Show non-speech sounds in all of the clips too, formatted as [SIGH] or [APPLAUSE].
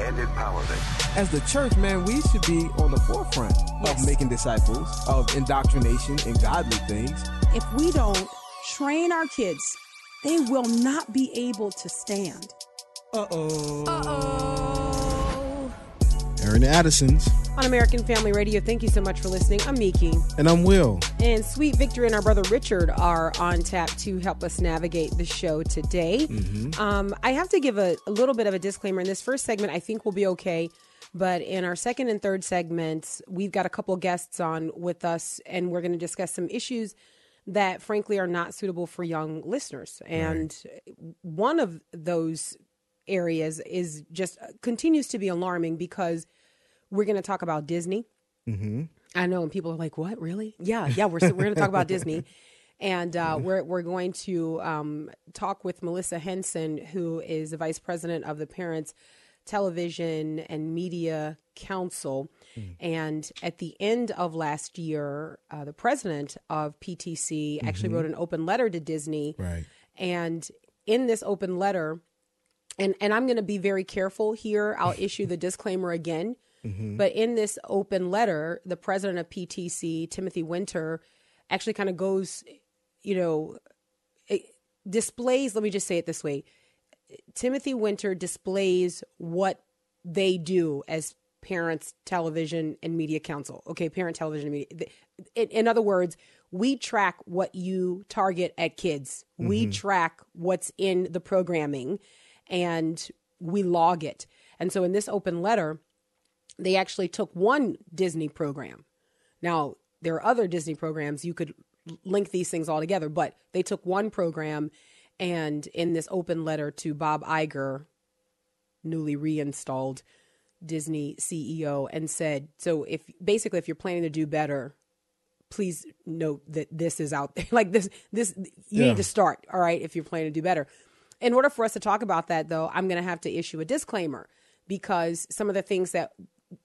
and empowerment. As the church, man, we should be on the forefront Yes. of making disciples, of indoctrination and godly things. If we don't train our kids, they will not be able to stand. Aaron Addison's. On American Family Radio, thank you so much for listening. I'm Miki. And I'm Will. And Sweet Victory and our brother Richard are on tap to help us navigate the show today. Um, I have to give a, a little bit of a disclaimer. In this first segment, I think we'll be okay. But in our second and third segments, we've got a couple guests on with us, and we're going to discuss some issues that, frankly, are not suitable for young listeners. And one of those areas is just uh, continues to be alarming because we're going to talk about Disney. I know, and people are like, "What? Really? Yeah, yeah." We're we're going to talk about Disney, [LAUGHS] and uh, we're we're going to um, talk with Melissa Henson, who is the vice president of the Parents Television and Media Council. And at the end of last year, uh, the president of PTC actually wrote an open letter to Disney, Right. and in this open letter, and and I'm going to be very careful here. I'll issue the disclaimer again. Mm-hmm. But in this open letter, the president of PTC, Timothy Winter, actually kind of goes, you know, displays. Let me just say it this way: Timothy Winter displays what they do as Parents Television and Media Council. Okay, Parent Television and Media. In, in other words, we track what you target at kids. We mm-hmm. track what's in the programming, and we log it. And so, in this open letter, they actually took one Disney program. Now, there are other Disney programs. You could link these things all together, but they took one program and in this open letter to Bob Iger, newly reinstalled Disney CEO, and said, so if basically if you're planning to do better, please note that this is out there. [LAUGHS] like this, this you Yeah. need to start. All right, if you're planning to do better. In order for us to talk about that, though, I'm going to have to issue a disclaimer because some of the things that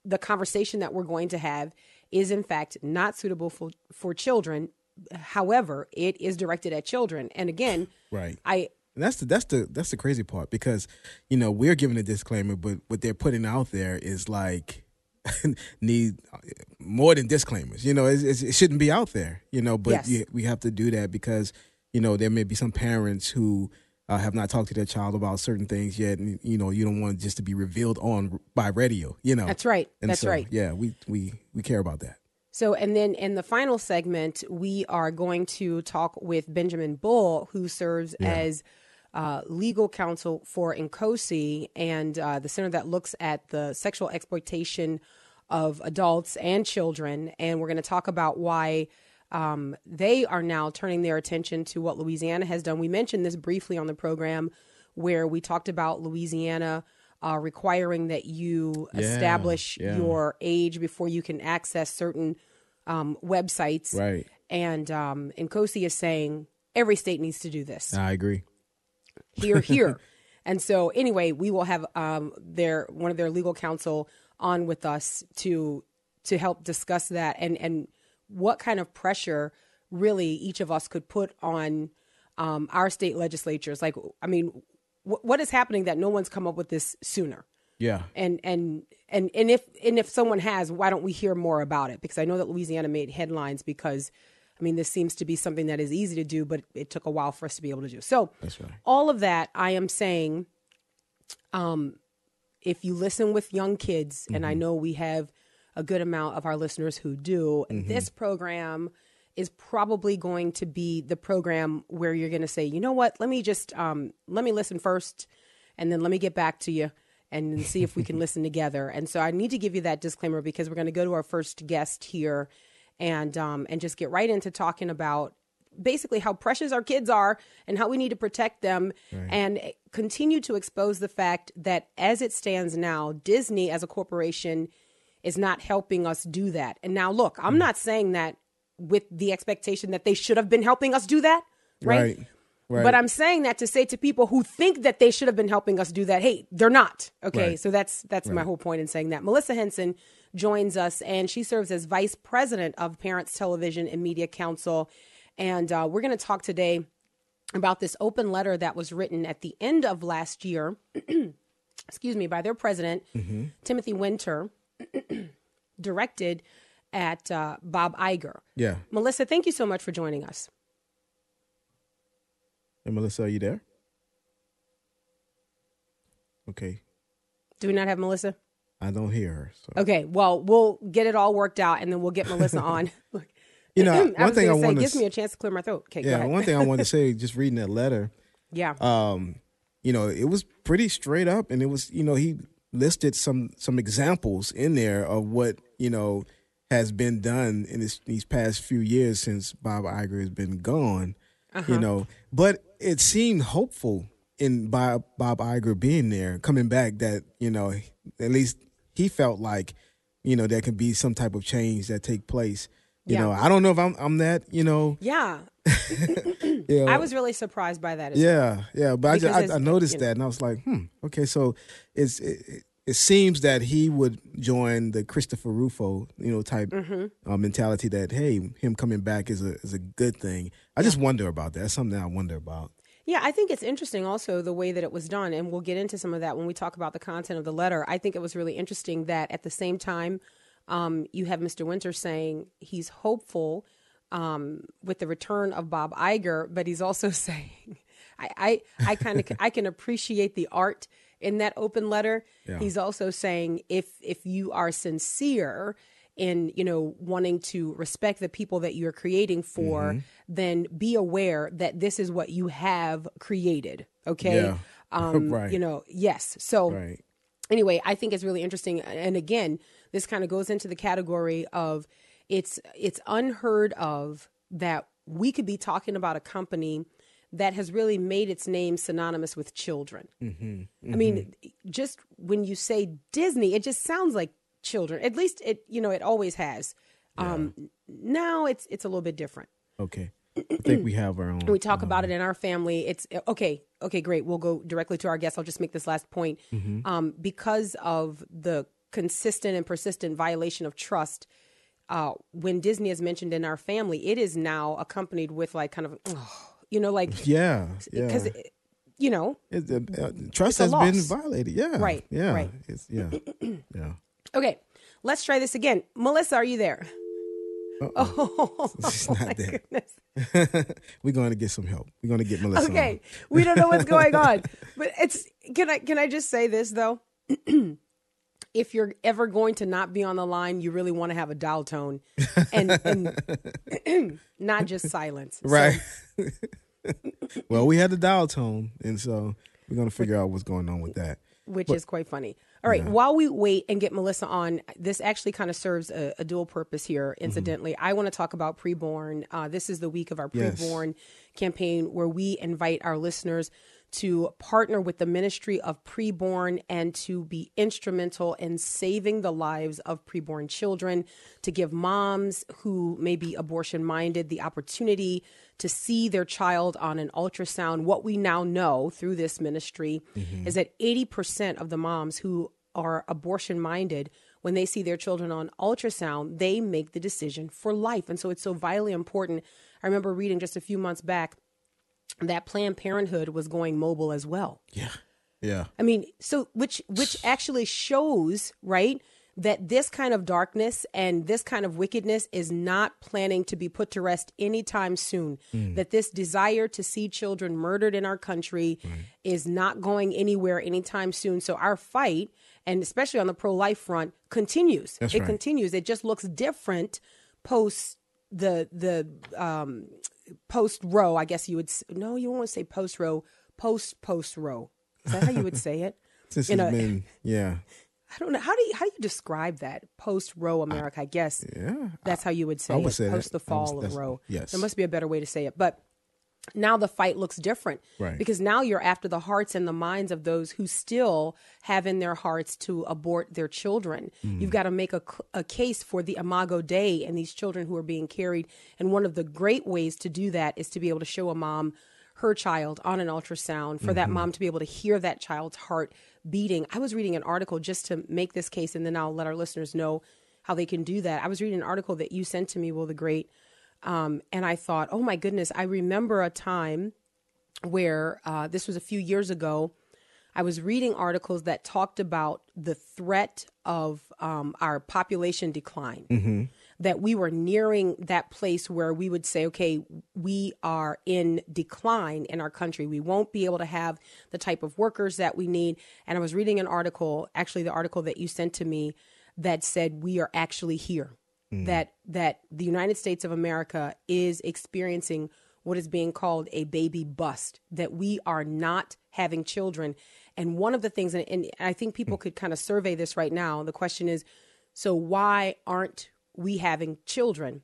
the conversation that we're going to have is in fact not suitable for for children. However, it is directed at children. And again, Right. I And that's the that's the that's the crazy part because you know we're giving a disclaimer, but what they're putting out there is like [LAUGHS] need more than disclaimers. You know, it's, it shouldn't be out there. You know, but Yes. you- we have to do that because you know there may be some parents who uh, have not talked to their child about certain things yet, and you know you don't want it just to be revealed on by radio. You know, That's right. And That's so, right. Yeah, we we we care about that. So, and then in the final segment, we are going to talk with Benjamin Bull, who serves as uh, legal counsel for NCOSE and uh, the center that looks at the sexual exploitation of adults and children. And we're going to talk about why um, they are now turning their attention to what Louisiana has done. We mentioned this briefly on the program where we talked about Louisiana. Uh, requiring that you Yeah, establish yeah. your age before you can access certain um, websites. Right. And um, NCOSE is saying every state needs to do this. I agree. Here, here. [LAUGHS] and so, anyway, we will have um, their one of their legal counsel on with us to to help discuss that and and what kind of pressure really each of us could put on um, our state legislatures. Like, I mean, wh- what is happening that no one's come up with this sooner? Yeah. and and and and if and if someone has why don't we hear more about it because i know that louisiana made headlines because i mean this seems to be something that is easy to do but it took a while for us to be able to do so That's right. all of that i am saying um if you listen with young kids and i know we have a good amount of our listeners who do. This program is probably going to be the program where you're going to say you know what? Let me just um let me listen first and then let me get back to you and see if we can [LAUGHS] listen together. And so I need to give you that disclaimer because we're going to go to our first guest here and um, and just get right into talking about basically how precious our kids are and how we need to protect them and continue to expose the fact that as it stands now, Disney as a corporation is not helping us do that. And now, look, I'm not saying that with the expectation that they should have been helping us do that, right? Right. Right. But I'm saying that to say to people who think that they should have been helping us do that, hey, they're not. Okay, Right. so that's that's my whole point in saying that. Melissa Henson joins us, and she serves as vice president of Parents Television and Media Council, and uh, we're going to talk today about this open letter that was written at the end of last year. [CLEARS THROAT] excuse me, by their president Timothy Winter, [CLEARS THROAT] directed at uh, Bob Iger. yeah. Melissa, thank you so much for joining us. Hey, Melissa, are you there? Okay. Do we not have Melissa? I don't hear her. So. Okay, well, we'll get it all worked out, and then we'll get Melissa on. [LAUGHS] [LAUGHS] You know, I [LAUGHS] one thing I want gives to me a chance to clear my throat. Okay, yeah, one thing I wanted to say, just reading that letter, yeah, um, you know, it was pretty straight up, and it was, you know, he listed some some examples in there of what you know has been done in this, these past few years since Bob Iger has been gone. Uh-huh. You know, but it seemed hopeful in Bob Bob Iger being there, coming back. That you know, at least he felt like you know there can be some type of change that take place. You Yeah. know, I don't know if I'm I'm that. You know, yeah. [LAUGHS] you know, I was really surprised by that. As well. yeah, yeah, but I, just, I, I noticed you know. that, and I was like, hmm, okay, so it's it, it- seems that he would join the Christopher Rufo, you know, type Mm-hmm. uh, mentality that hey, him coming back is a is a good thing. I just wonder about that. That's something I wonder about. Yeah, I think it's interesting also the way that it was done, and we'll get into some of that when we talk about the content of the letter. I think it was really interesting that at the same time, um, you have Mr. Winter saying he's hopeful um, with the return of Bob Iger, but he's also [LAUGHS] saying, I, I, I kind of I can appreciate the art in that open letter. Yeah. He's also saying if if you are sincere in you know wanting to respect the people that you're creating for, Mm-hmm. then be aware that this is what you have created. Okay. Yeah. [LAUGHS] Um, Right. You know, yes. So Right. anyway, I think it's really interesting. And again, this kind of goes into the category of it's it's unheard of that we could be talking about a company that has really made its name synonymous with children. I mean, just when you say Disney, it just sounds like children. At least it, you know, it always has. Um, now it's it's a little bit different. Okay. [CLEARS THROAT] I think we have our own. We talk about it in our family. It's okay. Okay, great. We'll go directly to our guest. I'll just make this last point. Um, because of the consistent and persistent violation of trust, uh, when Disney is mentioned in our family, it is now accompanied with like kind of, you know, like Yeah. Yeah. because you know. It's, uh, trust it's has been violated. Yeah. Right, Yeah. right. It's yeah. yeah. Okay, let's try this again. Melissa, are you there? [LAUGHS] Oh, [LAUGHS] She's not there. goodness. [LAUGHS] We're going to get some help. We're going to get Melissa. Okay, we don't know what's going on, but it's can I can I just say this though? [CLEARS THROAT] if you're ever going to not be on the line, you really want to have a dial tone, and, and [CLEARS THROAT] not just silence. So, Right. [LAUGHS] well, we had the dial tone, and so we're going to figure out what's going on with that. which is quite funny. All right, while we wait and get Melissa on, this actually kind of serves a, a dual purpose here. Incidentally, I want to talk about preborn. Uh, this is the week of our Yes. preborn campaign where we invite our listeners to partner with the Ministry of Preborn and to be instrumental in saving the lives of preborn children, to give moms who may be abortion minded the opportunity to see their child on an ultrasound. What we now know through this ministry mm-hmm. is that 80% of the moms who are abortion minded, when they see their children on ultrasound, they make the decision for life. And so it's so vitally important. I remember reading just a few months back that Planned Parenthood was going mobile as well. Yeah. Yeah. I mean, so which which [SIGHS] actually shows, right, that this kind of darkness and this kind of wickedness is not planning to be put to rest anytime soon. Mm. That this desire to see children murdered in our country is not going anywhere anytime soon. So our fight, and especially on the pro-life front, continues. That's it right. continues. It just looks different post the the um post Roe, I guess you would no, you won't say post Roe, post post Roe. Is that how you would say it? [LAUGHS] Since In it's a- been, yeah. [LAUGHS] I don't know. How do you how do you describe that? Post Roe America, I guess Yeah. that's how you would say I would it. say that. post the I would- fall of Roe. yes. There must be a better way to say it. But now the fight looks different Right. because now you're after the hearts and the minds of those who still have in their hearts to abort their children. Mm. You've got to make a, a case for the Imago Dei and these children who are being carried. And one of the great ways to do that is to be able to show a mom her child on an ultrasound for that mm-hmm. mom to be able to hear that child's heart beating. I was reading an article just to make this case, and then I'll let our listeners know how they can do that. I was reading an article that you sent to me, Will the Great, um, and I thought, oh my goodness, I remember a time where uh, this was a few years ago. I was reading articles that talked about the threat of um, our population decline. That we were nearing that place where we would say, okay, we are in decline in our country. We won't be able to have the type of workers that we need. And I was reading an article, actually, the article that you sent to me, that said we are actually here. Mm. That that the United States of America is experiencing what is being called a baby bust, that we are not having children. And one of the things, and, and I think people mm. could kind of survey this right now. The question is so, why aren't we having children?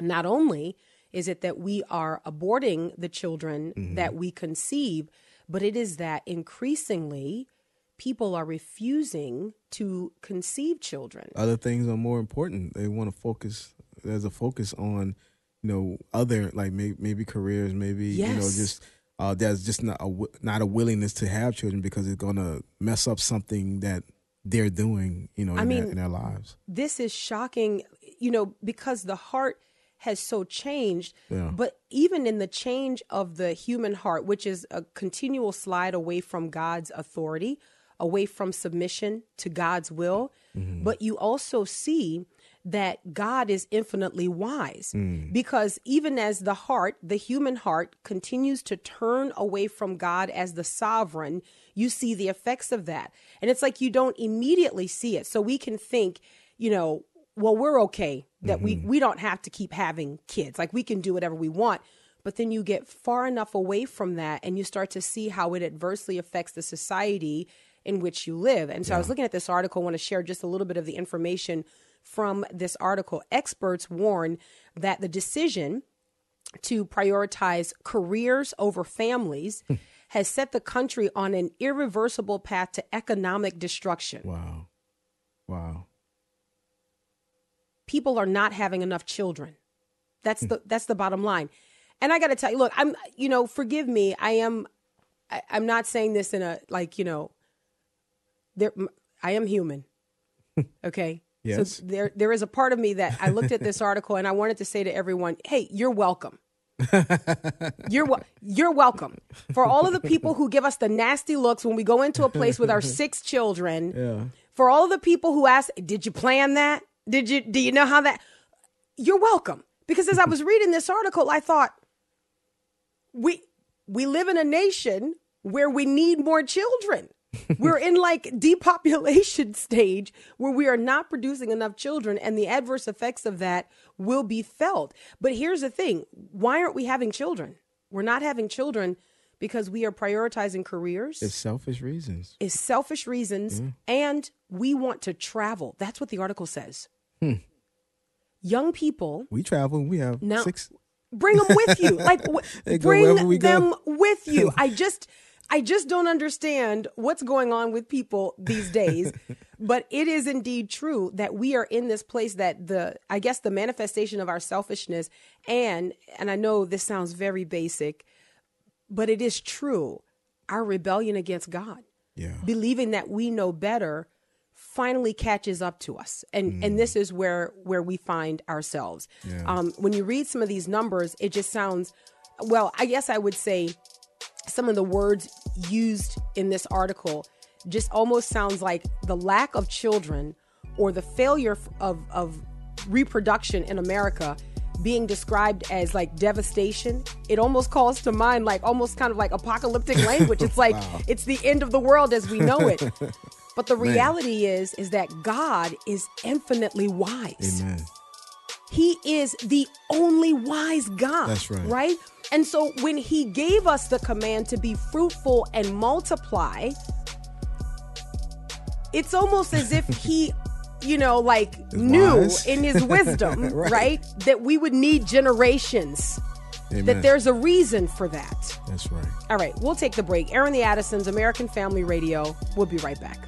Not only is it that we are aborting the children mm-hmm. that we conceive, but it is that increasingly people are refusing to conceive children. Other things are more important. They want to focus. There's a focus on, you know, other like maybe, maybe careers, maybe you know, just uh, there's just not a not a willingness to have children because it's gonna mess up something that they're doing, you know, in, I their, in their lives. this is shocking, you know, because the heart has so changed. Yeah. But even in the change of the human heart, which is a continual slide away from God's authority, away from submission to God's will, mm-hmm. but you also see that God is infinitely wise mm. because even as the heart, the human heart, continues to turn away from God as the sovereign, you see the effects of that. And it's like you don't immediately see it. So we can think, you know, well, we're okay that we mm-hmm. we don't have to keep having kids. Like we can do whatever we want. But then you get far enough away from that and you start to see how it adversely affects the society in which you live. And so I was looking at this article, I want to share just a little bit of the information from this article. Experts warn that the decision to prioritize careers over families hmm. has set the country on an irreversible path to economic destruction. Wow, wow. people are not having enough children. That's hmm. the that's the bottom line. And I got to tell you, look, I'm you know, forgive me. I am I, I'm not saying this in a like, you know, there I am human. [LAUGHS] Okay? Yes. So there there is a part of me that I looked at this [LAUGHS] article and I wanted to say to everyone, "Hey, you're welcome." [LAUGHS] you're you're welcome for all of the people who give us the nasty looks when we go into a place with our six children. Yeah. For all of the people who ask, "Did you plan that? Did you do you know how that?" You're welcome because as I was reading this article, I thought we we live in a nation where we need more children. We're in like depopulation [LAUGHS] stage where we are not producing enough children and the adverse effects of that will be felt. But here's the thing, why aren't we having children? We're not having children because we are prioritizing careers. It's selfish reasons. it's selfish reasons and we want to travel. That's what the article says. Hmm. Young people We travel. We have Now- six. bring them with you like [LAUGHS] w- They go wherever bring we go. them with you [LAUGHS] i just i just don't understand what's going on with people these days [LAUGHS] but it is indeed true that we are in this place that the i guess the manifestation of our selfishness and and i know this sounds very basic but it is true our rebellion against god Yeah. believing that we know better finally catches up to us. And and this is where where we find ourselves. Um, when you read some of these numbers it just sounds well i guess i would say some of the words used in this article just almost sounds like the lack of children or the failure of of reproduction in america being described as like devastation. It almost calls to mind like almost kind of like apocalyptic [LAUGHS] language. It's like it's the end of the world as we know it. [LAUGHS] But the reality is is that god is infinitely wise. Amen. He is the only wise God. That's right. Right? And so when he gave us the command to be fruitful and multiply, it's almost as if he, [LAUGHS] you know, like knew wise. in his wisdom, [LAUGHS] Right. right. that we would need generations Amen. that there's a reason for that. That's right. All right, we'll take the break. Airing the Addisons, American Family Radio. We'll be right back.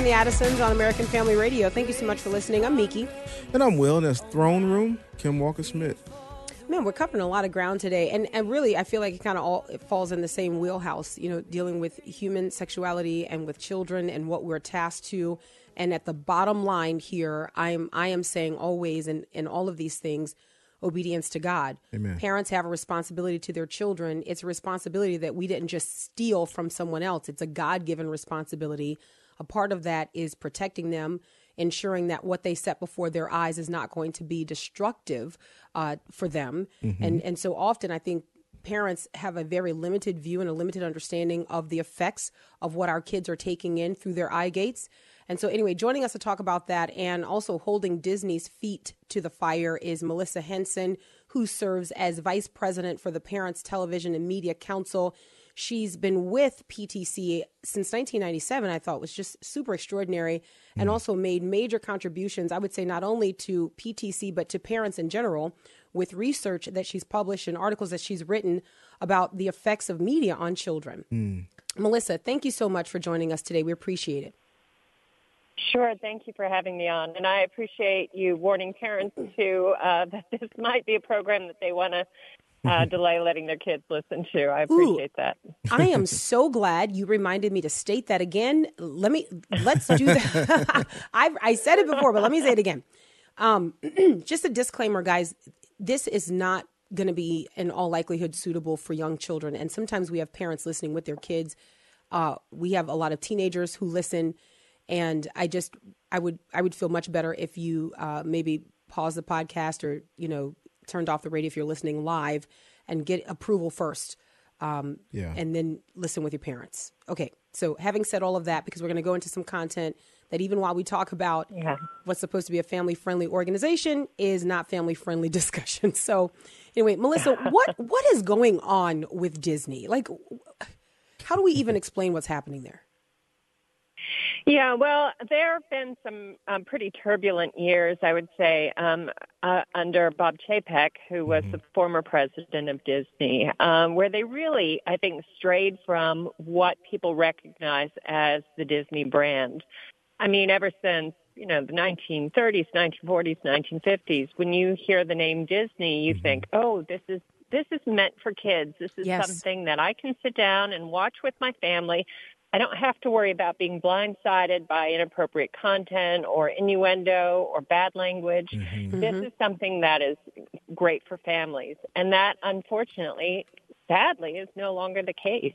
Welcome back to Airing the Addisons on American Family Radio. Thank you so much for listening. I'm Miki. And I'm Will, and that's Throne Room, Kim Walker Smith. Man, we're covering a lot of ground today, and and really, I feel like it kind of all it falls in the same wheelhouse. You know, dealing with human sexuality and with children and what we're tasked to. And at the bottom line here, I am I am saying always in in all of these things, obedience to God. Amen. Parents have a responsibility to their children. It's a responsibility that we didn't just steal from someone else. It's a God given responsibility. A part of that is protecting them, ensuring that what they set before their eyes is not going to be destructive uh, for them. And and so often, I think parents have a very limited view and a limited understanding of the effects of what our kids are taking in through their eye gates. And so, anyway, joining us to talk about that and also holding Disney's feet to the fire is Melissa Henson, who serves as vice president for the Parents Television and Media Council. She's been with PTC since 1997. I thought was just super extraordinary and also made major contributions, I would say, not only to PTC, but to parents in general with research that she's published and articles that she's written about the effects of media on children. Melissa, thank you so much for joining us today. We appreciate it. Sure. Thank you for having me on. And I appreciate you warning parents too uh, [LAUGHS] that this might be a program that they want to uh, delay letting their kids listen to. I appreciate that. I am [LAUGHS] so glad you reminded me to state that again. Let me let's do that. [LAUGHS] I I said it before, but let me say it again. Um, [CLEARS THROAT] just a disclaimer, guys. This is not going to be in all likelihood suitable for young children, and sometimes we have parents listening with their kids. Uh, we have a lot of teenagers who listen, and I just I would I would feel much better if you uh, maybe pause the podcast or you know turned off the radio if you're listening live and get approval first um, Yeah. and then listen with your parents. Okay, so having said all of that, because we're going to go into some content that even while we talk about Yeah. what's supposed to be a family friendly organization is not family friendly [LAUGHS] discussion. So, anyway, Melissa, [LAUGHS] what what is going on with Disney? Like, how do we even explain what's happening there? Yeah, well, there have been some um, pretty turbulent years, I would say, um, uh, under Bob Chapek, who was the former president of Disney, um, where they really, I think, strayed from what people recognize as the Disney brand. I mean, ever since you know the 1930s, 1940s, 1950s, when you hear the name Disney, you think, oh, this is this is meant for kids. This is Yes. something that I can sit down and watch with my family. I don't have to worry about being blindsided by inappropriate content or innuendo or bad language. This is something that is great for families. And that, unfortunately, sadly, is no longer the case.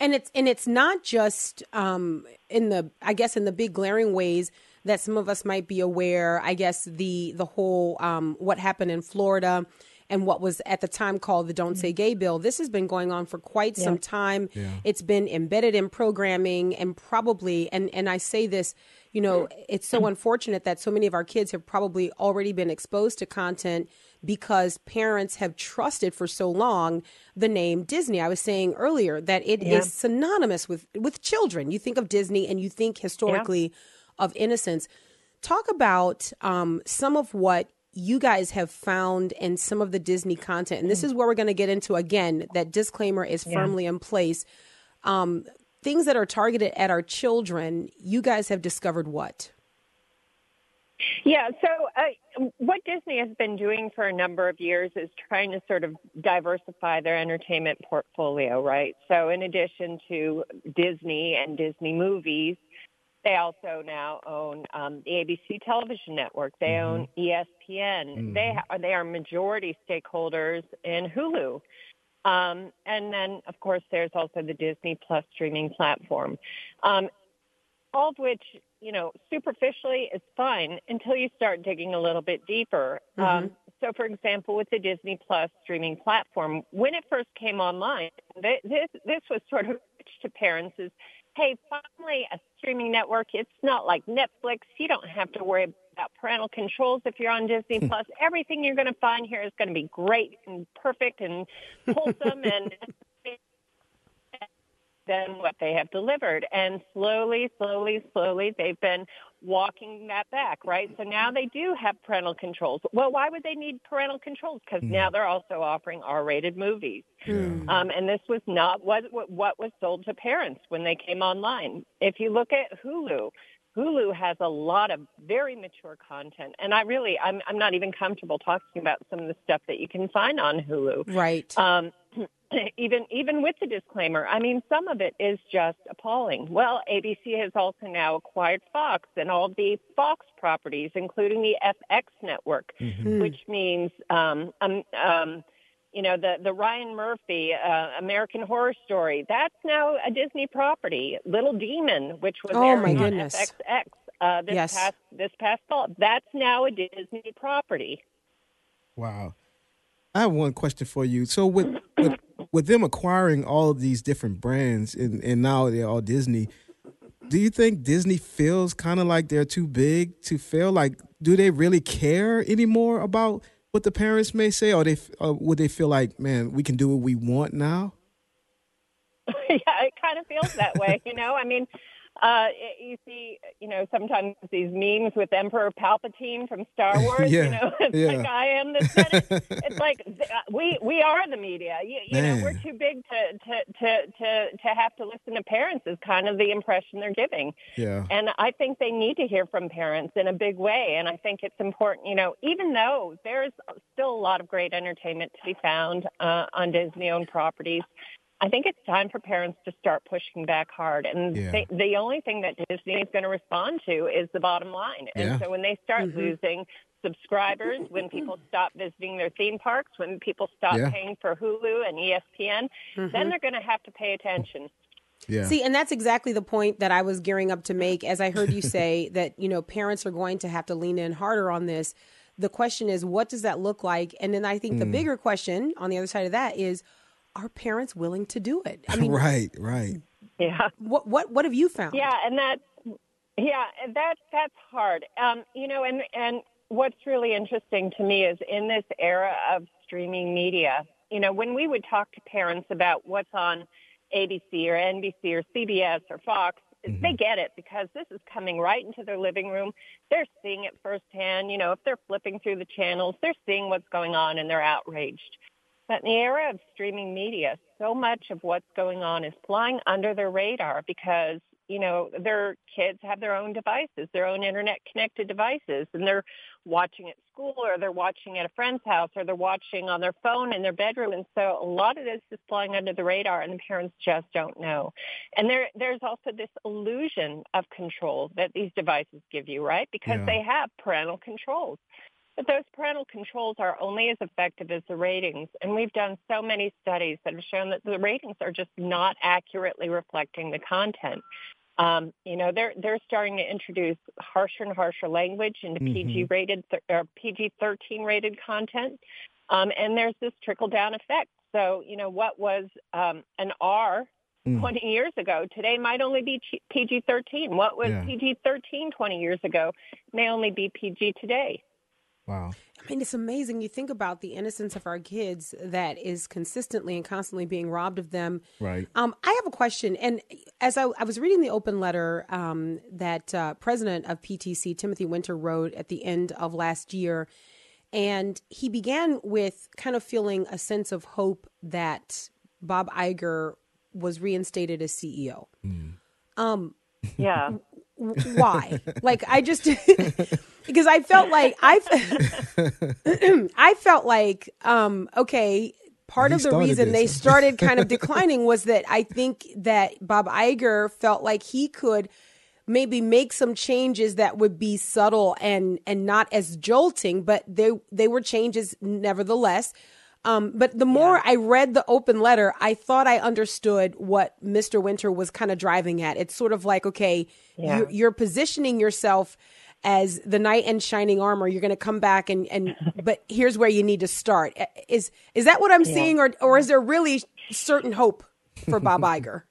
and it's and it's not just um in the i guess in the big glaring ways that some of us might be aware i guess the the whole um what happened in florida and what was at the time called the don't say gay bill this has been going on for quite some time it's been embedded in programming and probably and and i say this you know it's so unfortunate that so many of our kids have probably already been exposed to content because parents have trusted for so long the name Disney. I was saying earlier that it is Yeah. synonymous with with children. You think of Disney and you think historically of innocence. Talk about um, some of what you guys have found in some of the Disney content, and this is where we're going to get into again. That disclaimer is firmly in place. Um, things that are targeted at our children. You guys have discovered what? Yeah, so uh, what Disney has been doing for a number of years is trying to sort of diversify their entertainment portfolio, right? So, in addition to Disney and Disney movies, they also now own um, the ABC television network. They own E ESPN. They ha- they are majority stakeholders in Hulu. Um, and then, of course, there's also the Disney Plus streaming platform. Um, all of which, you know, superficially is fine until you start digging a little bit deeper. Um, so, for example, with the Disney Plus streaming platform, when it first came online, th- this this was sort of to parents as, "Hey, finally a streaming network. It's not like Netflix. You don't have to worry about parental controls if you're on Disney hmm. Plus. Everything you're going to find here is going to be great and perfect and wholesome and." [LAUGHS] than what they have delivered. And slowly, slowly, slowly, they've been walking that back, right? So now they do have parental controls. Well, why would they need parental controls? Because now they're also offering R-rated movies. Um, and this was not what, what what was sold to parents when they came online. If you look at Hulu, Hulu has a lot of very mature content, and I really I'm I'm not even comfortable talking about some of the stuff that you can find on Hulu Right. um, [CLEARS THROAT] even even with the disclaimer, I mean, some of it is just appalling. Well, ABC has also now acquired Fox and all the Fox properties, including the FX network, which means um, um, um, you know the the Ryan Murphy uh, American Horror Story. That's now a Disney property. Little Demon, which was Oh, my airing on goodness. FXX uh, this Yes. past this past fall. That's now a Disney property. Wow. I have one question for you. So with with, with them acquiring all of these different brands and, and now they're all Disney, do you think Disney feels kind of like they're too big to fail? Like, do they really care anymore about what the parents may say, or they or would they feel like, man, we can do what we want now? [LAUGHS] yeah, it kind of feels that way, you know. I mean, uh, you see, you know, sometimes these memes with Emperor Palpatine from Star [LAUGHS] Wars. Yeah, You know, [LAUGHS] it's yeah. like I am the Senate. [LAUGHS] it's like uh, we we are the media. You, you know, we're too big to, to to to to have to listen to parents. Is kind of the impression they're giving. Yeah. And I think they need to hear from parents in a big way. And I think it's important, you know, even though there's still a lot of great entertainment to be found uh, on Disney owned properties, I think it's time for parents to start pushing back hard. And Yeah. they, the only thing that Disney is going to respond to is the bottom line. And Yeah. so when they start mm-hmm. losing subscribers, when people mm-hmm. stop visiting their theme parks, when people stop Yeah. paying for Hulu and ESPN, then mm-hmm. they're going to have to pay attention. Yeah. See, and that's exactly the point that I was gearing up to make as I heard you [LAUGHS] say that, you know, parents are going to have to lean in harder on this. The question is, what does that look like? And then I think Mm. the bigger question on the other side of that is, are parents willing to do it? I [LAUGHS] mean, right, right. Yeah. what what what have you found? Yeah, and that yeah, and that that's hard. Um, you know, and and what's really interesting to me is in this era of streaming media, you know, when we would talk to parents about what's on ABC or NBC or CBS or Fox, they get it because this is coming right into their living room. They're seeing it firsthand. You know, if they're flipping through the channels, they're seeing what's going on and they're outraged. But in the era of streaming media, so much of what's going on is flying under their radar because, you know, their kids have their own devices, their own internet connected devices, and they're watching at school or they're watching at a friend's house or they're watching on their phone in their bedroom. And so a lot of this is flying under the radar and the parents just don't know. And there, there's also this illusion of control that these devices give you, right? Because Yeah. they have parental controls. But those parental controls are only as effective as the ratings. And we've done so many studies that have shown that the ratings are just not accurately reflecting the content. Um, you know, they're they're starting to introduce harsher and harsher language into PG rated th- or PG thirteen rated content, um, and there's this trickle down effect. So, you know, what was um, an R Mm. 20 years ago today might only be PG 13. What was Yeah. PG 13 20 years ago may only be PG today. Wow. I mean, it's amazing. You think about the innocence of our kids that is consistently and constantly being robbed of them. Right. Um, I have a question. And as I, I was reading the open letter um, that uh, president of PTC, Timothy Winter, wrote at the end of last year, and he began with kind of feeling a sense of hope that Bob Iger was reinstated as CEO. Yeah. Why? Like i just [LAUGHS] because i felt like i [CLEARS THROAT] i felt like um okay part He of the reason they started kind of declining was that i think that bob Iger felt like he could maybe make some changes that would be subtle and and not as jolting but they they were changes nevertheless Um, but the more I read the open letter, I thought I understood what Mr. Winter was kind of driving at. It's sort of like, okay, Yeah. you're, you're positioning yourself as the knight in shining armor. You're going to come back and, and, [LAUGHS] but here's where you need to start. Is, is that what I'm seeing or, or is there really certain hope for Bob [LAUGHS] Iger?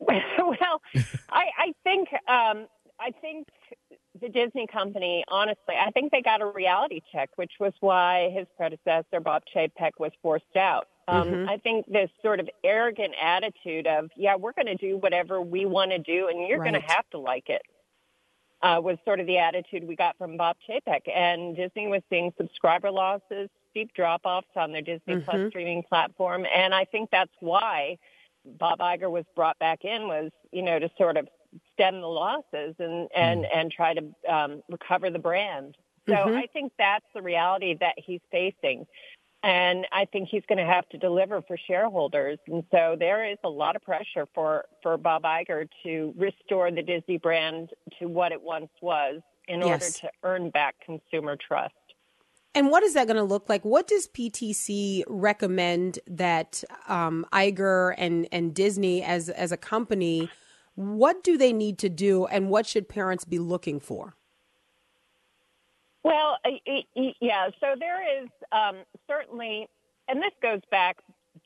well, I, I think um, I think the Disney company, honestly, I think they got a reality check, which was why his predecessor Bob Chapek was forced out. Um, I think this sort of arrogant attitude of, yeah, we're going to do whatever we want to do, and you're going to have to like it, uh, was sort of the attitude we got from Bob Chapek. And Disney was seeing subscriber losses, steep drop-offs on their Disney Plus streaming platform, and I think that's why Bob Iger was brought back in was, you know, to sort of stem the losses and and and try to um, recover the brand. So I think that's the reality that he's facing. And I think he's going to have to deliver for shareholders. And so there is a lot of pressure for, for Bob Iger to restore the Disney brand to what it once was in order to earn back consumer trust. And what is that going to look like? What does PTC recommend that um, Iger and and Disney as as a company? What do they need to do, and what should parents be looking for? Well, uh, y- y- yeah. So there is um, certainly, and this goes back.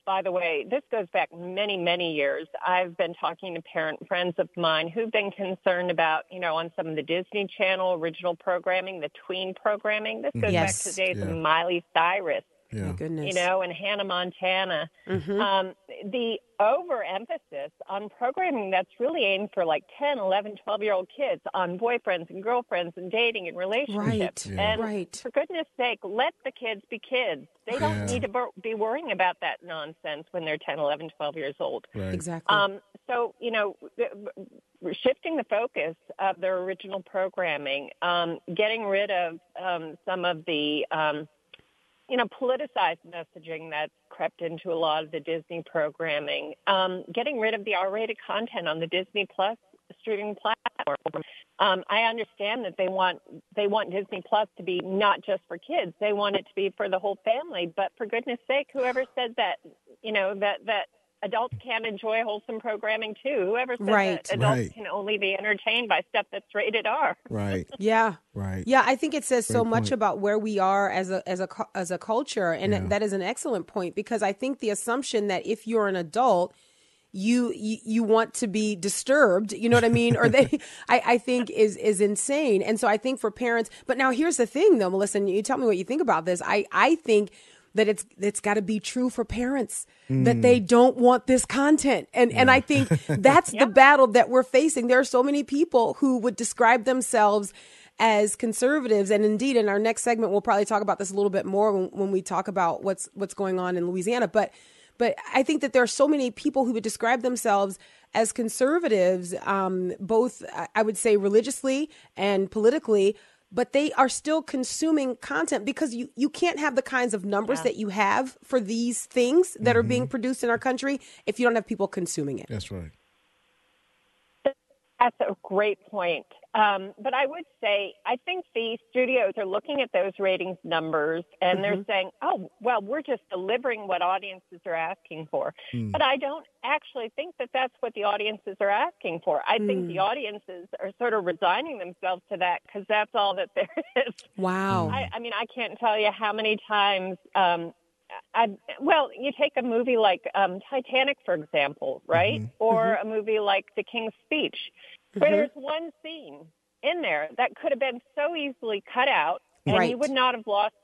By the way, this goes back many, many years. I've been talking to parent friends of mine who've been concerned about, you know, on some of the Disney Channel original programming, the tween programming. This goes Yes. back to days Yeah. of Miley Cyrus, Yeah. My goodness, you know, and Hannah Montana. Mhm. Um, the overemphasis on programming that's really aimed for like 10, 11, 12 year old kids on boyfriends and girlfriends and dating and relationships. Right, And right. for goodness sake, let the kids be kids. They don't need to be worrying about that nonsense when they're 10, 11, 12 years old. Right. exactly. Um, so, you know, shifting the focus of their original programming, um, getting rid of um, some of the, um, you know, politicized messaging that's crept into a lot of the Disney programming, um, getting rid of the R-rated content on the Disney Plus streaming platform. Um, I understand that they want they want Disney Plus to be not just for kids; they want it to be for the whole family. But for goodness sake, whoever said that, you know, that that adults can't enjoy wholesome programming too? Whoever said Right. that adults Right. can only be entertained by stuff that's rated R? [LAUGHS] Right. yeah, Right. yeah. I think it says so Great much point. about where we are as a as a as a culture, and Yeah. that is an excellent point because I think the assumption that if you're an adult you, you you want to be disturbed you know what i mean or they [LAUGHS] I, I think is is insane and so i think for parents but now here's the thing though melissa and you tell me what you think about this i i think that it's it's got to be true for parents that they don't want this content. And and i think [LAUGHS] that's the battle that we're facing. There are so many people who would describe themselves as conservatives. And indeed in our next segment we'll probably talk about this a little bit more when, when we talk about what's what's going on in louisiana. But but I think that there are so many people who would describe themselves as conservatives, um, both I- I would say religiously and politically, but they are still consuming content because you, you can't have the kinds of numbers that you have for these things that are being mm-hmm. produced in our country if you don't have people consuming it. That's right. That's a great point. Um, but I would say I think the studios are looking at those ratings numbers and they're saying, "Oh, well, we're just delivering what audiences are asking for." But I don't actually think that that's what the audiences are asking for. I think the audiences are sort of resigning themselves to that because that's all that there [LAUGHS] is. Wow. I, I mean, I can't tell you how many times. Um, I well, you take a movie like um, Titanic, for example, right, or a movie like The King's Speech, where there's one scene in there that could have been so easily cut out, and Right. you would not have lost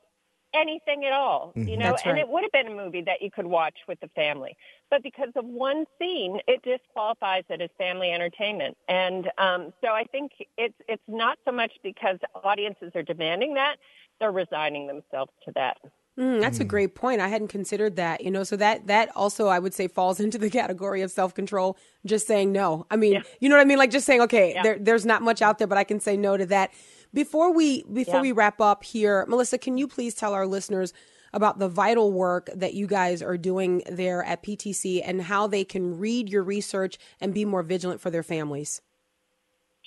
anything at all, you know, and it would have been a movie that you could watch with the family. But because of one scene, it disqualifies it as family entertainment. And um, so I think it's it's not so much because audiences are demanding that; they're resigning themselves to that. Mm, that's a great point. I hadn't considered that. You know, so that that also I would say falls [LAUGHS] into the category of self control. Just saying no. I mean, you know what I mean? Like just saying, okay, there, there's not much out there, but I can say no to that. Before we before Yeah. we wrap up here, Melissa, can you please tell our listeners about the vital work that you guys are doing there at PTC and how they can read your research and be more vigilant for their families?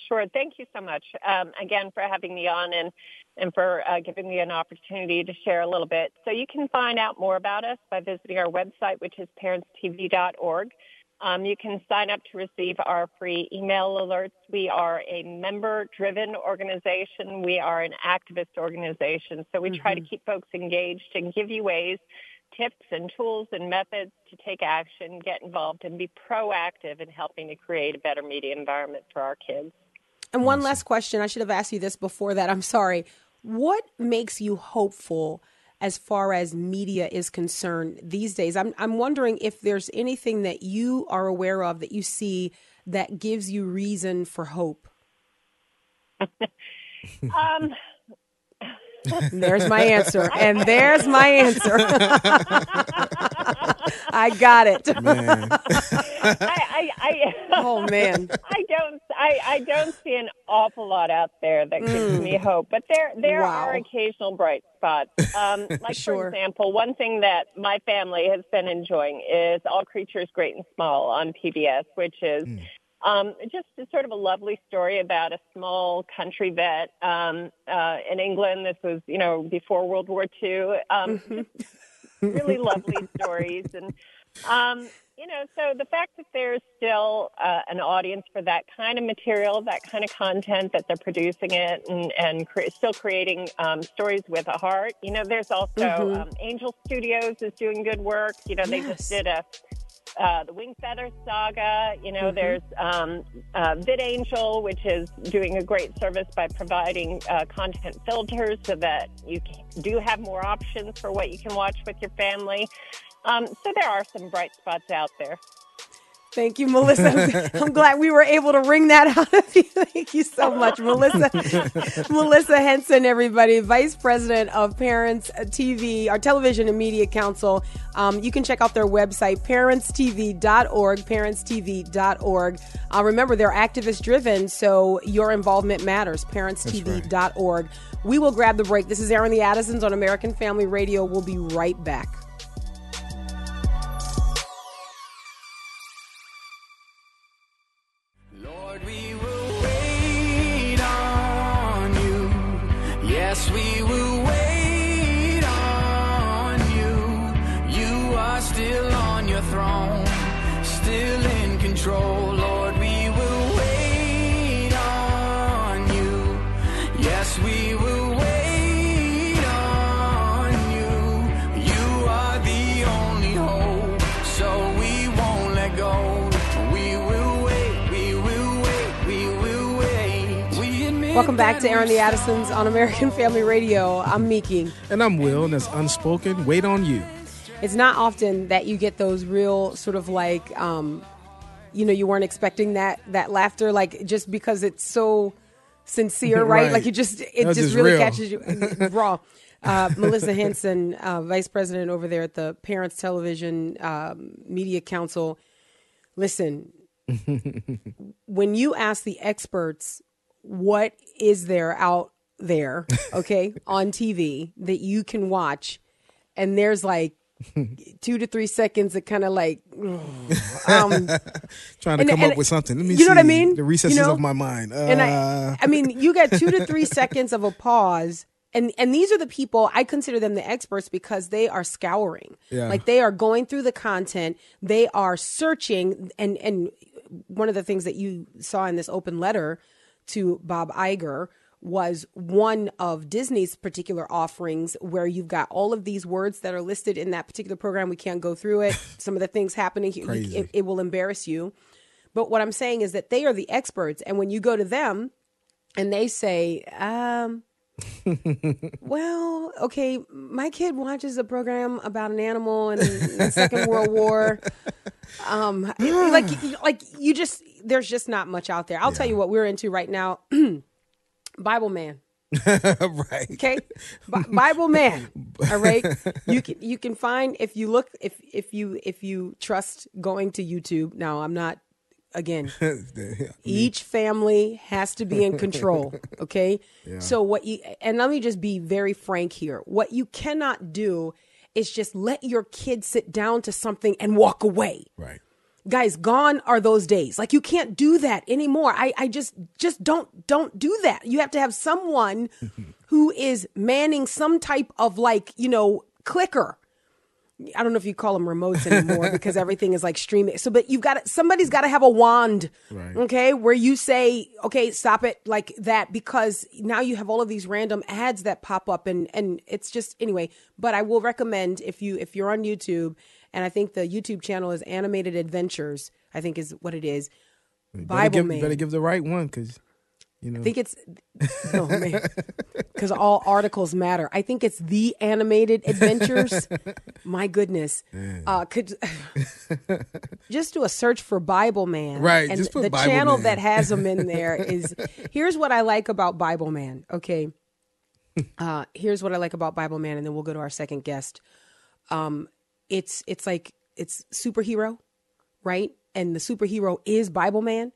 Sure. Thank you so much um, again for having me on and and for uh, giving me an opportunity to share a little bit. So you can find out more about us by visiting our website, which is parentstv.org. Um, you can sign up to receive our free email alerts. We are a member-driven organization. We are an activist organization, so we mm-hmm. try to mm-hmm. keep folks engaged and give you ways tips and tools and methods to take action, get involved, and be proactive in helping to create a better media environment for our kids. And one last question. I should have asked you this before that. I'm sorry. What makes you hopeful as far as media is concerned these days? I'm, I'm wondering if there's anything that you are aware of that you see that gives you reason for hope. [LAUGHS] um, there's my answer. And there's my answer. [LAUGHS] I got it. [LAUGHS] Man. I, I, I, oh man. [LAUGHS] I don't I, I don't see an awful lot out there that gives mm. me hope. But there there wow. are occasional bright spots. Um, [LAUGHS] like sure. for example, one thing that my family has been enjoying is All Creatures Great and Small on PBS, which is mm um, just sort of a lovely story about a small country vet um, uh, in England. This was, you know, before World War II. Um, mm-hmm. [LAUGHS] really lovely stories, and um, you know, so the fact that there's still uh, an audience for that kind of material, that kind of content, that they're producing it and, and cre- still creating um, stories with a heart. You know, there's also mm-hmm. um, Angel Studios is doing good work. You know, they yes. just did a uh, the Wing Feather Saga. You know, mm-hmm. there's um, uh, VidAngel, which is doing a great service by providing uh, content filters so that you do have more options for what you can watch with your family. Um, so there are some bright spots out there. Thank you, Melissa. [LAUGHS] I'm glad we were able to wring that out of you. [LAUGHS] Thank you so much, Melissa. [LAUGHS] Melissa Henson, everybody, Vice President of Parents TV, our Television and Media Council. Um, you can check out their website, parentstv.org, parentstv.org. Uh, remember, they're activist driven, so your involvement matters. Parentstv.org. Right. We will grab the break. This is Airing the Addisons on American Family Radio. We'll be right back. Welcome back to Airing the Addisons on American Family Radio. I'm Miki. And I'm Will, and that's Unspoken. Wait on you. It's not often that you get those real sort of like, um, you know, you weren't expecting that that laughter, like just because it's so sincere, [LAUGHS] right? right. Like you just it just, just, really real. catches you [LAUGHS] raw. Uh, Melissa Henson, uh, vice president over there at the Parents Television um, Media Council. Listen, [LAUGHS] when you ask the experts what is there out there, okay, [LAUGHS] on TV that you can watch, and there's like [LAUGHS] two to three seconds of kind of like [LAUGHS] um, trying to and, come and, up with something. Let me you know what I mean? The recesses you know? of my mind. Uh, and I, uh. I mean, you got two to three seconds of a pause. And and these are the people I consider them the experts because they are scouring. Yeah. Like they are going through the content, they are searching and and one of the things that you saw in this open letter to Bob Iger was one of Disney's particular offerings where you've got all of these words that are listed in that particular program. We can't go through it. [LAUGHS] Some of the things happening, it, it will embarrass you. But what I'm saying is that they are the experts. And when you go to them and they say, um, [LAUGHS] well, okay, my kid watches a program about an animal in the Second World War. [LAUGHS] Um, like, like you just there's just not much out there. I'll yeah. tell you what we're into right now. [CLEARS THROAT] Bible Man. [LAUGHS] right. Okay. B- Bible Man. [LAUGHS] All right. You can you can find if you look if if you if you trust going to YouTube. Now I'm not again. [LAUGHS] each family has to be in control. Okay. Yeah. So what you and let me just be very frank here. What you cannot do is just let your kid sit down to something and walk away. Right guys gone are those days like you can't do that anymore i i just just don't don't do that you have to have someone [LAUGHS] who is manning some type of like you know clicker I don't know if you call them remotes anymore [LAUGHS] because everything is like streaming. So, but you've got to, somebody's got to have a wand, Right. okay, where you say, okay, stop it like that because now you have all of these random ads that pop up and and it's just anyway. But I will recommend if you if you're on YouTube and I think the YouTube channel is Animated Adventures, I think is what it is. better Bible give, Man. better give the right one because you know I think it's oh man, [LAUGHS] because all articles matter. I think it's the animated adventures. [LAUGHS] My goodness, uh, could [LAUGHS] just do a search for Bible Man, Right, And the Bible channel Man. that has them in there is. Here's what I like about Bible Man. Okay, uh, here's what I like about Bible Man, and then we'll go to our second guest. Um, it's it's like it's superhero, right? And the superhero is Bible Man.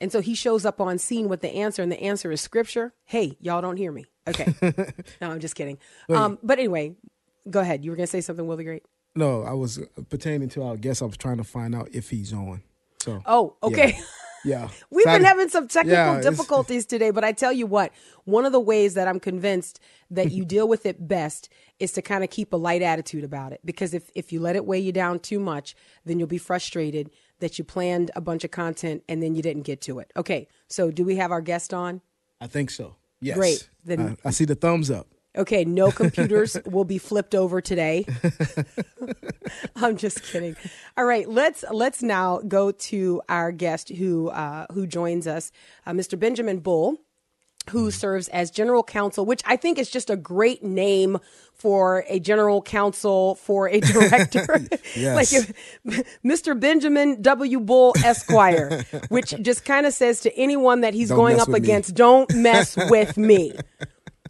And so he shows up on scene with the answer, and the answer is scripture. Hey, y'all don't hear me. Okay. [LAUGHS] no, I'm just kidding. Um, but anyway, go ahead. You were going to say something, Willie Great? no, I was pertaining to our guest. I was trying to find out if he's on. So Oh, okay. yeah, We've been having some technical Yeah, difficulties today, but I tell you what, one of the ways that I'm convinced that you deal with it best is to kind of keep a light attitude about it. Because if, if you let it weigh you down too much, then you'll be frustrated that you planned a bunch of content and then you didn't get to it. Okay, so do we have our guest on? I think so. Yes. Great. Then- I, I see the thumbs up. Okay, no [LAUGHS] computers will be flipped over today. [LAUGHS] I'm just kidding. All right, let's let's now go to our guest who uh, who joins us, uh, Mr. Benjamin Bull, who serves as general counsel, which I think is just a great name for a general counsel for a [LAUGHS] director. Yes. like if, Mr. Benjamin W. Bull Esquire, which just kind of says to anyone that he's Don't going up with me. against, don't mess with me.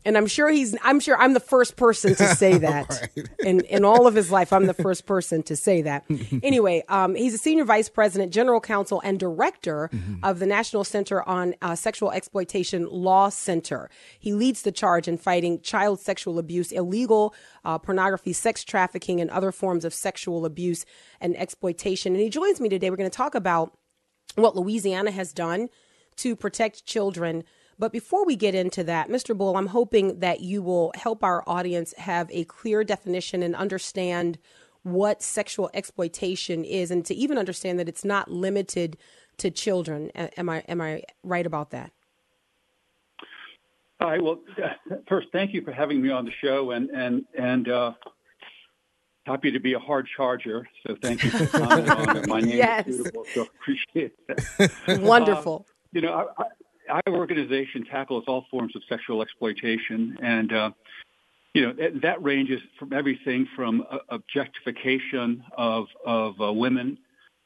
And I'm sure he's I'm sure I'm the first person to say [LAUGHS] that. In in all of his life, I'm the first person to say that. [LAUGHS] anyway, um, he's a senior vice president, general counsel, and director of the National Center on uh, Sexual Exploitation Law Center. He leads the charge in fighting child sexual abuse, illegal uh, pornography, sex trafficking, and other forms of sexual abuse and exploitation. And he joins me today. We're going to talk about what Louisiana has done to protect children. But before we get into that, Mr. Bull, I'm hoping that you will help our audience have a clear definition and understand what sexual exploitation is and to even understand that it's not limited to children. Am I am I right about that? All right. Well, first, thank you for having me on the show, and and and uh, happy to be a hard charger. So thank you for commenting on it. My name [LAUGHS] Yes. is beautiful, so appreciate that. [LAUGHS] Wonderful. You know, our, our organization tackles all forms of sexual exploitation, and uh, you know that, that ranges from everything from uh, objectification of of uh, women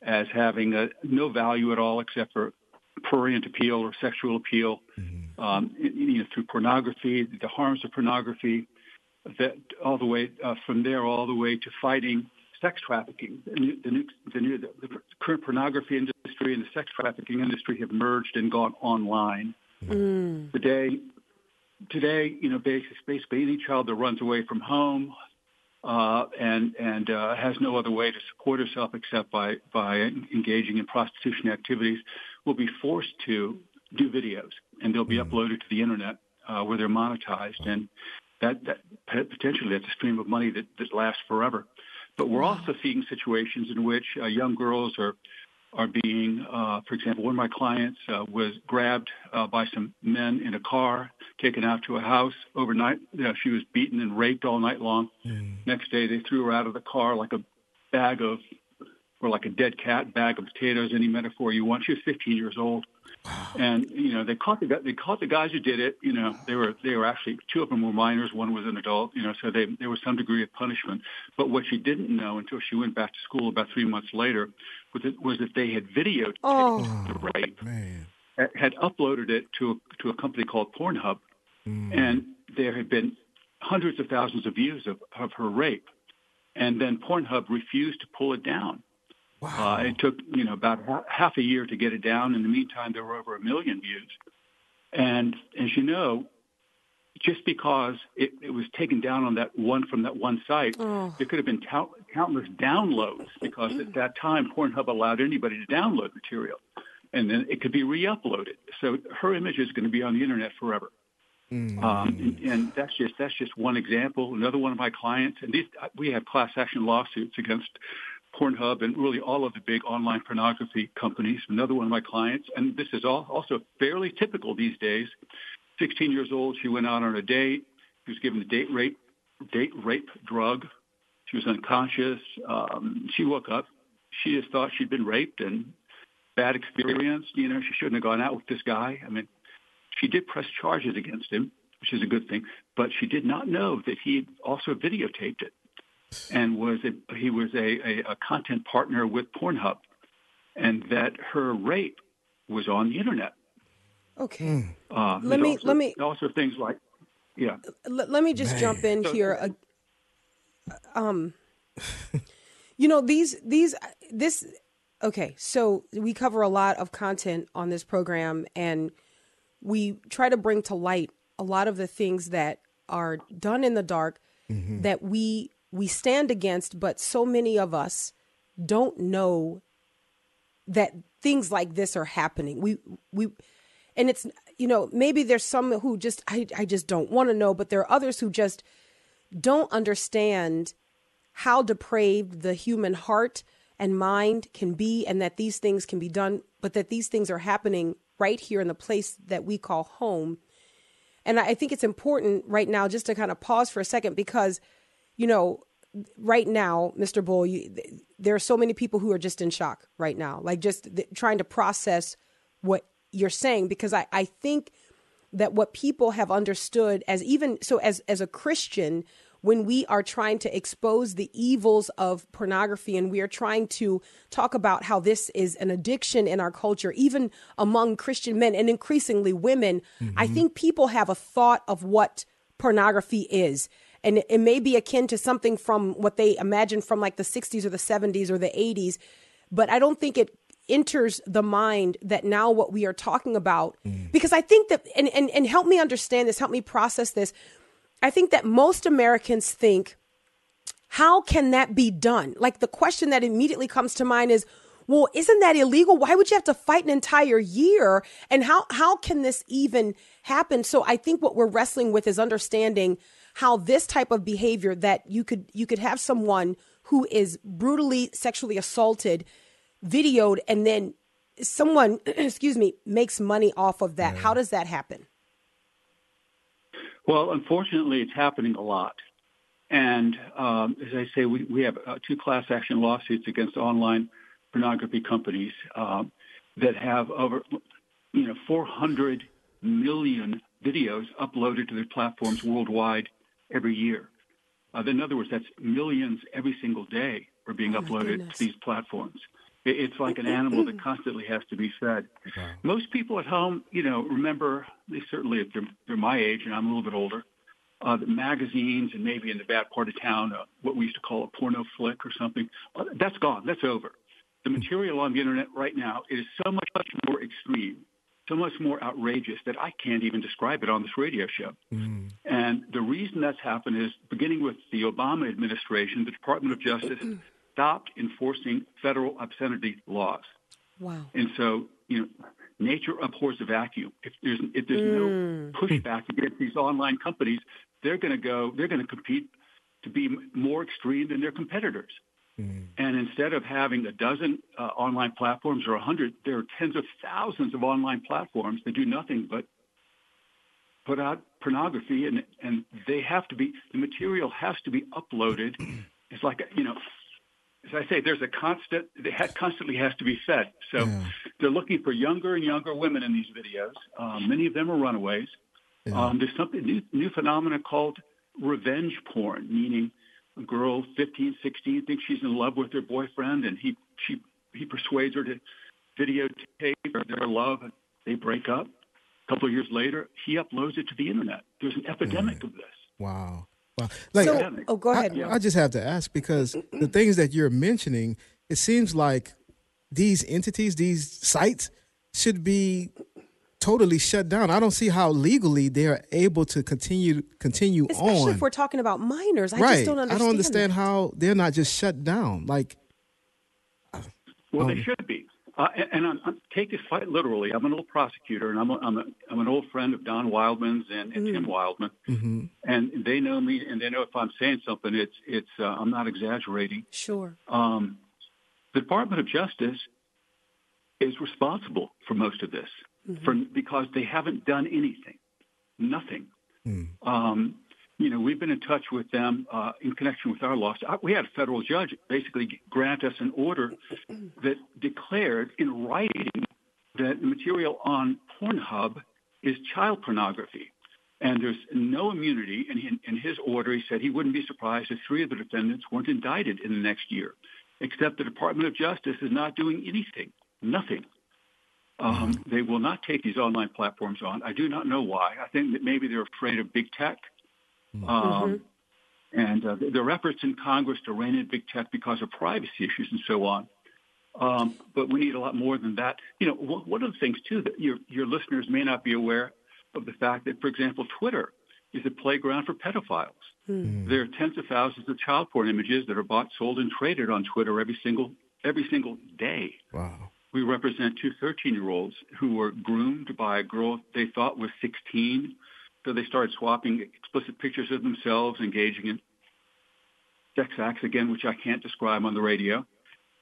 as having uh no value at all except for prurient appeal or sexual appeal, um, you know, through pornography, the harms of pornography, that all the way uh, from there all the way to fighting sex trafficking. The, new, the, new, the, new, the current pornography industry and the sex trafficking industry have merged and gone online. Today, today, you know, basically, basically any child that runs away from home uh, and and uh, has no other way to support herself except by by engaging in prostitution activities will be forced to do videos, and they'll be uploaded to the internet uh, where they're monetized, and that that potentially that's a stream of money that, that lasts forever. But we're also seeing situations in which uh, young girls are are being, uh, for example, one of my clients uh, was grabbed uh, by some men in a car, taken out to a house overnight. You know, she was beaten and raped all night long. Next day, they threw her out of the car like a bag of, or like a dead cat bag of potatoes, any metaphor you want. She was 15 years old. [SIGHS] And you know they caught the guy- they caught the guys who did it. You know they were they were actually two of them were minors, one was an adult. You know so they there was some degree of punishment. But what she didn't know until she went back to school about three months later was that, was that they had videotaped Oh. the rape, Man, had uploaded it to a, to a company called Pornhub, and there had been hundreds of thousands of views of, of her rape, and then Pornhub refused to pull it down. Uh, it took you know about half a year to get it down. In the meantime, there were over a million views. And as you know, just because it, it was taken down on that one from that one site, Oh. there could have been count, countless downloads because at that time Pornhub allowed anybody to download material, and then it could be re-uploaded. So her image is going to be on the internet forever. Um, and, and that's just that's just one example. Another one of my clients, and these we have class action lawsuits against Pornhub and really all of the big online pornography companies. Another one of my clients, and this is all, also fairly typical these days. 16 years old, she went out on a date. She was given the date rape date rape drug. She was unconscious. Um, she woke up. She just thought she'd been raped and bad experience. You know, she shouldn't have gone out with this guy. I mean, she did press charges against him, which is a good thing, but she did not know that he also videotaped it and was a, he was a, a, a content partner with Pornhub, and that her rape was on the internet. Okay. Uh, Let me- also, let me- also things like yeah. Let, let me just Man. jump in So- here. Uh, Um, you know these these this. Okay, so we cover a lot of content on this program, and we try to bring to light a lot of the things that are done in the dark that we we stand against, but so many of us don't know that things like this are happening. We we and it's you know maybe there's some who just I I just don't want to know, but there are others who just don't understand how depraved the human heart and mind can be and that these things can be done, but that these things are happening right here in the place that we call home. And I think it's important right now just to kind of pause for a second because, you know, right now, Mr. Bull, you, there are so many people who are just in shock right now, like just th- trying to process what you're saying because I, I think that what people have understood as even so as as a Christian when we are trying to expose the evils of pornography and we are trying to talk about how this is an addiction in our culture even among Christian men and increasingly women I mm-hmm. think people have a thought of what pornography is. And it, it may be akin to something from what they imagine from like the 60s or the 70s or the 80s but I don't think it enters the mind that now what we are talking about. Mm. Because i think that and, and and help me understand this help me process this. I think that most americans think how can that be done? Like the question that immediately comes to mind is well isn't that illegal? Why would you have to fight an entire year? And how how can this even happen? So i think what we're wrestling with is understanding how this type of behavior that you could you could have someone who is brutally sexually assaulted videoed and then someone [CLEARS THROAT] excuse me makes money off of that how does that happen Well, unfortunately, it's happening a lot. And um, as I say, we, we have uh, two class action lawsuits against online pornography companies um, that have over, you know, 400 million videos uploaded to their platforms worldwide every year. Uh, in other words, that's millions every single day are being Oh, uploaded to these platforms. It, it's like an animal that constantly has to be fed. Most people at home, you know, remember, they certainly, if they're, they're my age and I'm a little bit older, uh, the magazines and maybe in the bad part of town, uh, what we used to call a porno flick or something. Uh, that's gone. That's over. The material on the internet right now is so much, much more extreme, so much more outrageous that I can't even describe it on this radio show. And the reason that's happened is beginning with the Obama administration, the Department of Justice stopped enforcing federal obscenity laws. wow And so, you know, nature abhors a vacuum. If there's if there's no pushback against these online companies, they're going to go. They're going to compete to be more extreme than their competitors. And instead of having a dozen uh, online platforms or a hundred, there are tens of thousands of online platforms that do nothing but put out pornography, and and they have to be the material has to be uploaded. It's like a, you know, as I say, there's a constant. It ha- constantly has to be fed. So they're looking for younger and younger women in these videos. Um, many of them are runaways. Um, there's something new, new phenomena called revenge porn, meaning a girl 15, 16 thinks she's in love with her boyfriend, and he she he persuades her to videotape their love. And they break up. A couple of years later, he uploads it to the internet. There's an epidemic of this. Wow. Wow. Like, so I- oh go ahead I, I just have to ask because the things that you're mentioning, it seems like these entities, these sites, should be totally shut down. I don't see how legally they are able to continue continue Especially on. if we're talking about minors. I right. just don't understand. I don't understand that. how they're not just shut down. Like Well, Um, they should be. Uh, and I'm, I'm, take this quite literally. I'm an old prosecutor, and I'm, a, I'm, a, I'm an old friend of Don Wildmon's and, and Tim Wildmon. hmm And they know me, and they know if I'm saying something, it's it's uh, I'm not exaggerating. Sure. Um, the Department of Justice is responsible for most of this, for because they haven't done anything, nothing. Um, you know, we've been in touch with them uh, in connection with our lawsuit. Uh, We had a federal judge basically grant us an order [CLEARS THROAT] that declared in writing that the material on Pornhub is child pornography. And there's no immunity. And in, in his order, he said he wouldn't be surprised if three of the defendants weren't indicted in the next year, except the Department of Justice is not doing anything, nothing. Um, they will not take these online platforms on. I do not know why. I think that maybe they're afraid of big tech. Um, And uh, there are efforts in Congress to rein in big tech because of privacy issues and so on. Um, but we need a lot more than that. You know, one one of the things too that your your listeners may not be aware of the fact that, for example, Twitter is a playground for pedophiles. There are tens of thousands of child porn images that are bought, sold, and traded on Twitter every single every single day. wow. We represent two 13-year-olds who were groomed by a girl they thought was 16. So they started swapping explicit pictures of themselves, engaging in sex acts again, which I can't describe on the radio.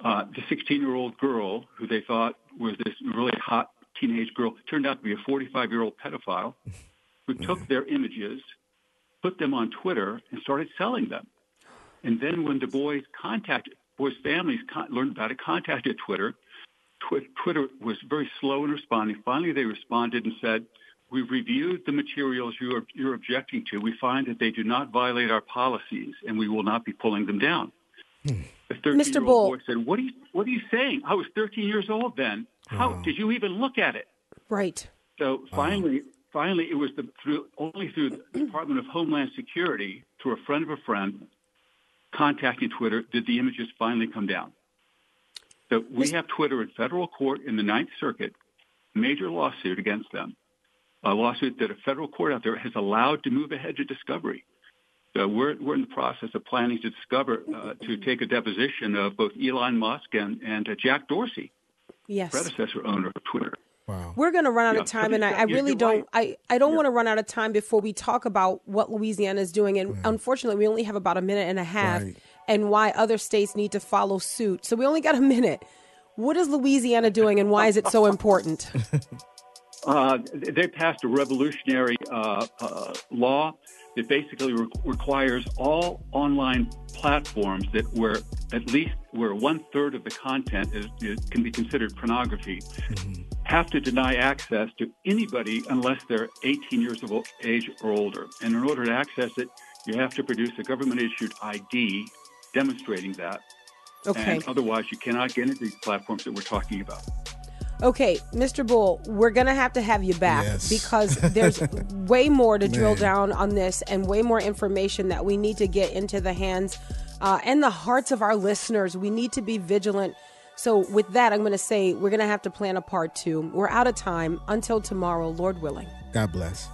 Uh, the 16-year-old girl who they thought was this really hot teenage girl turned out to be a 45-year-old pedophile who took their images, put them on Twitter, and started selling them. And then when the boys contacted, boys' families con- learned about it, contacted Twitter. Twi- Twitter was very slow in responding. Finally, they responded and said, "We've reviewed the materials you are, you're objecting to. We find that they do not violate our policies, and we will not be pulling them down." Hmm. The 13-year-old Bull. boy said, "What are you What are you saying? I was 13 years old then. How did you even look at it?" Right. So finally, finally, it was the, through only through the Department of Homeland Security, through a friend of a friend, contacting Twitter, did the images finally come down. So we have Twitter in federal court in the Ninth Circuit, major lawsuit against them, a lawsuit that a federal court out there has allowed to move ahead to discovery. So we're we're in the process of planning to discover uh, to take a deposition of both Elon Musk and and uh, Jack Dorsey, Yes. predecessor owner of Twitter. Wow. We're going to run out Yeah, of time, and I, I really don't. I, I don't want to run out of time before we talk about what Louisiana is doing. And unfortunately, we only have about a minute and a half, Right. and why other states need to follow suit. So we only got a minute. What is Louisiana doing, and why is it so important? [LAUGHS] Uh, they passed a revolutionary uh, uh, law that basically re- requires all online platforms that where at least where one third of the content is, is can be considered pornography have to deny access to anybody unless they're 18 years of age or older. And in order to access it, you have to produce a government issued ID demonstrating that. Okay. And otherwise, you cannot get into these platforms that we're talking about. Okay, Mr. Bull, we're going to have to have you back Yes. because [LAUGHS] there's way more to drill down on this and way more information that we need to get into the hands uh, and the hearts of our listeners. We need to be vigilant. So, with that, I'm going to say we're going to have to plan a part two. We're out of time. Until tomorrow, Lord willing. God bless.